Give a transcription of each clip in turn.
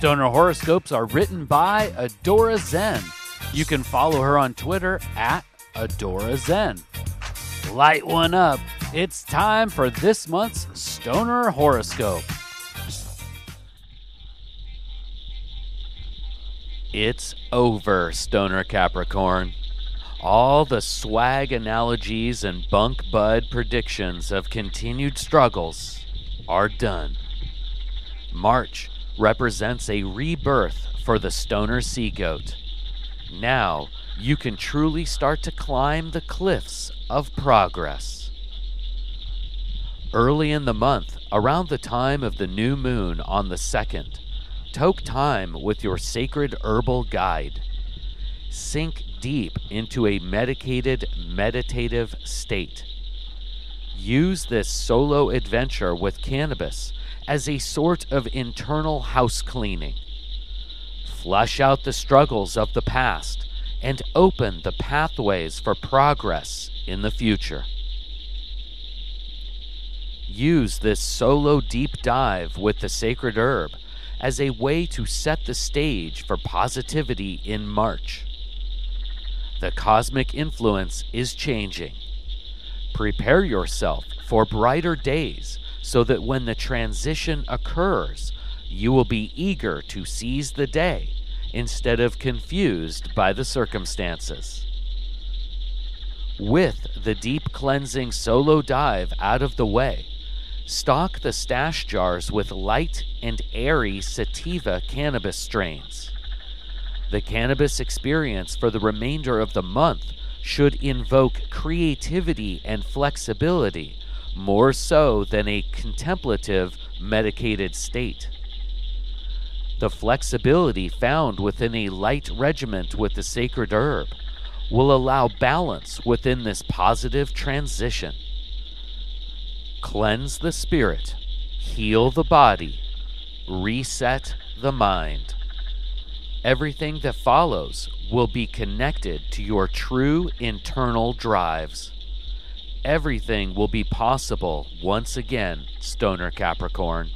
Stoner horoscopes are written by Adora Zen. You can follow her on Twitter at Adora Zen. Light one up. It's time for this month's Stoner horoscope. It's over, Stoner Capricorn. All the swag analogies and bunk bud predictions of continued struggles are done. March represents a rebirth for the stoner sea goat. Now you can truly start to climb the cliffs of progress. Early in the month, around the time of the new moon on the 2nd, toke time with your sacred herbal guide. Sink deep into a medicated, meditative state. Use this solo adventure with cannabis as a sort of internal house cleaning. Flush out the struggles of the past and open the pathways for progress in the future. Use this solo deep dive with the sacred herb as a way to set the stage for positivity in March. The cosmic influence is changing. Prepare yourself for brighter days so that when the transition occurs, you will be eager to seize the day instead of confused by the circumstances. With the deep cleansing solo dive out of the way, stock the stash jars with light and airy sativa cannabis strains. The cannabis experience for the remainder of the month should invoke creativity and flexibility more so than a contemplative, medicated state. The flexibility found within a light regiment with the sacred herb will allow balance within this positive transition. Cleanse the spirit, heal the body, reset the mind. Everything that follows will be connected to your true internal drives. Everything will be possible once again, Stoner Capricorn.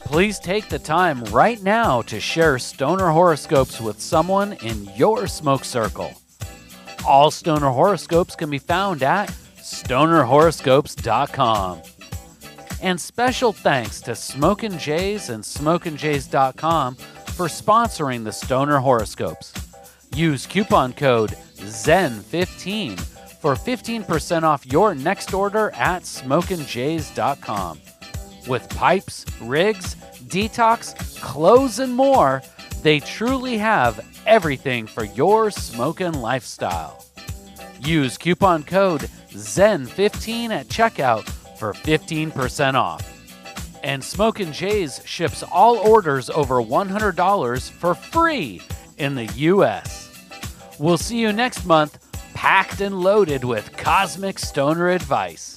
Please take the time right now to share stoner horoscopes with someone in your smoke circle. All stoner horoscopes can be found at stonerhoroscopes.com. And special thanks to Smokin' Jays and SmokinJays.com for sponsoring the Stoner Horoscopes. Use coupon code ZEN15 for 15% off your next order at SmokinJays.com. With pipes, rigs, detox, clothes, and more, they truly have everything for your smoking lifestyle. Use coupon code ZEN15 at checkout for 15% off. And Smokin' Jays ships all orders over $100 for free in the U.S. We'll see you next month, packed and loaded with cosmic stoner advice.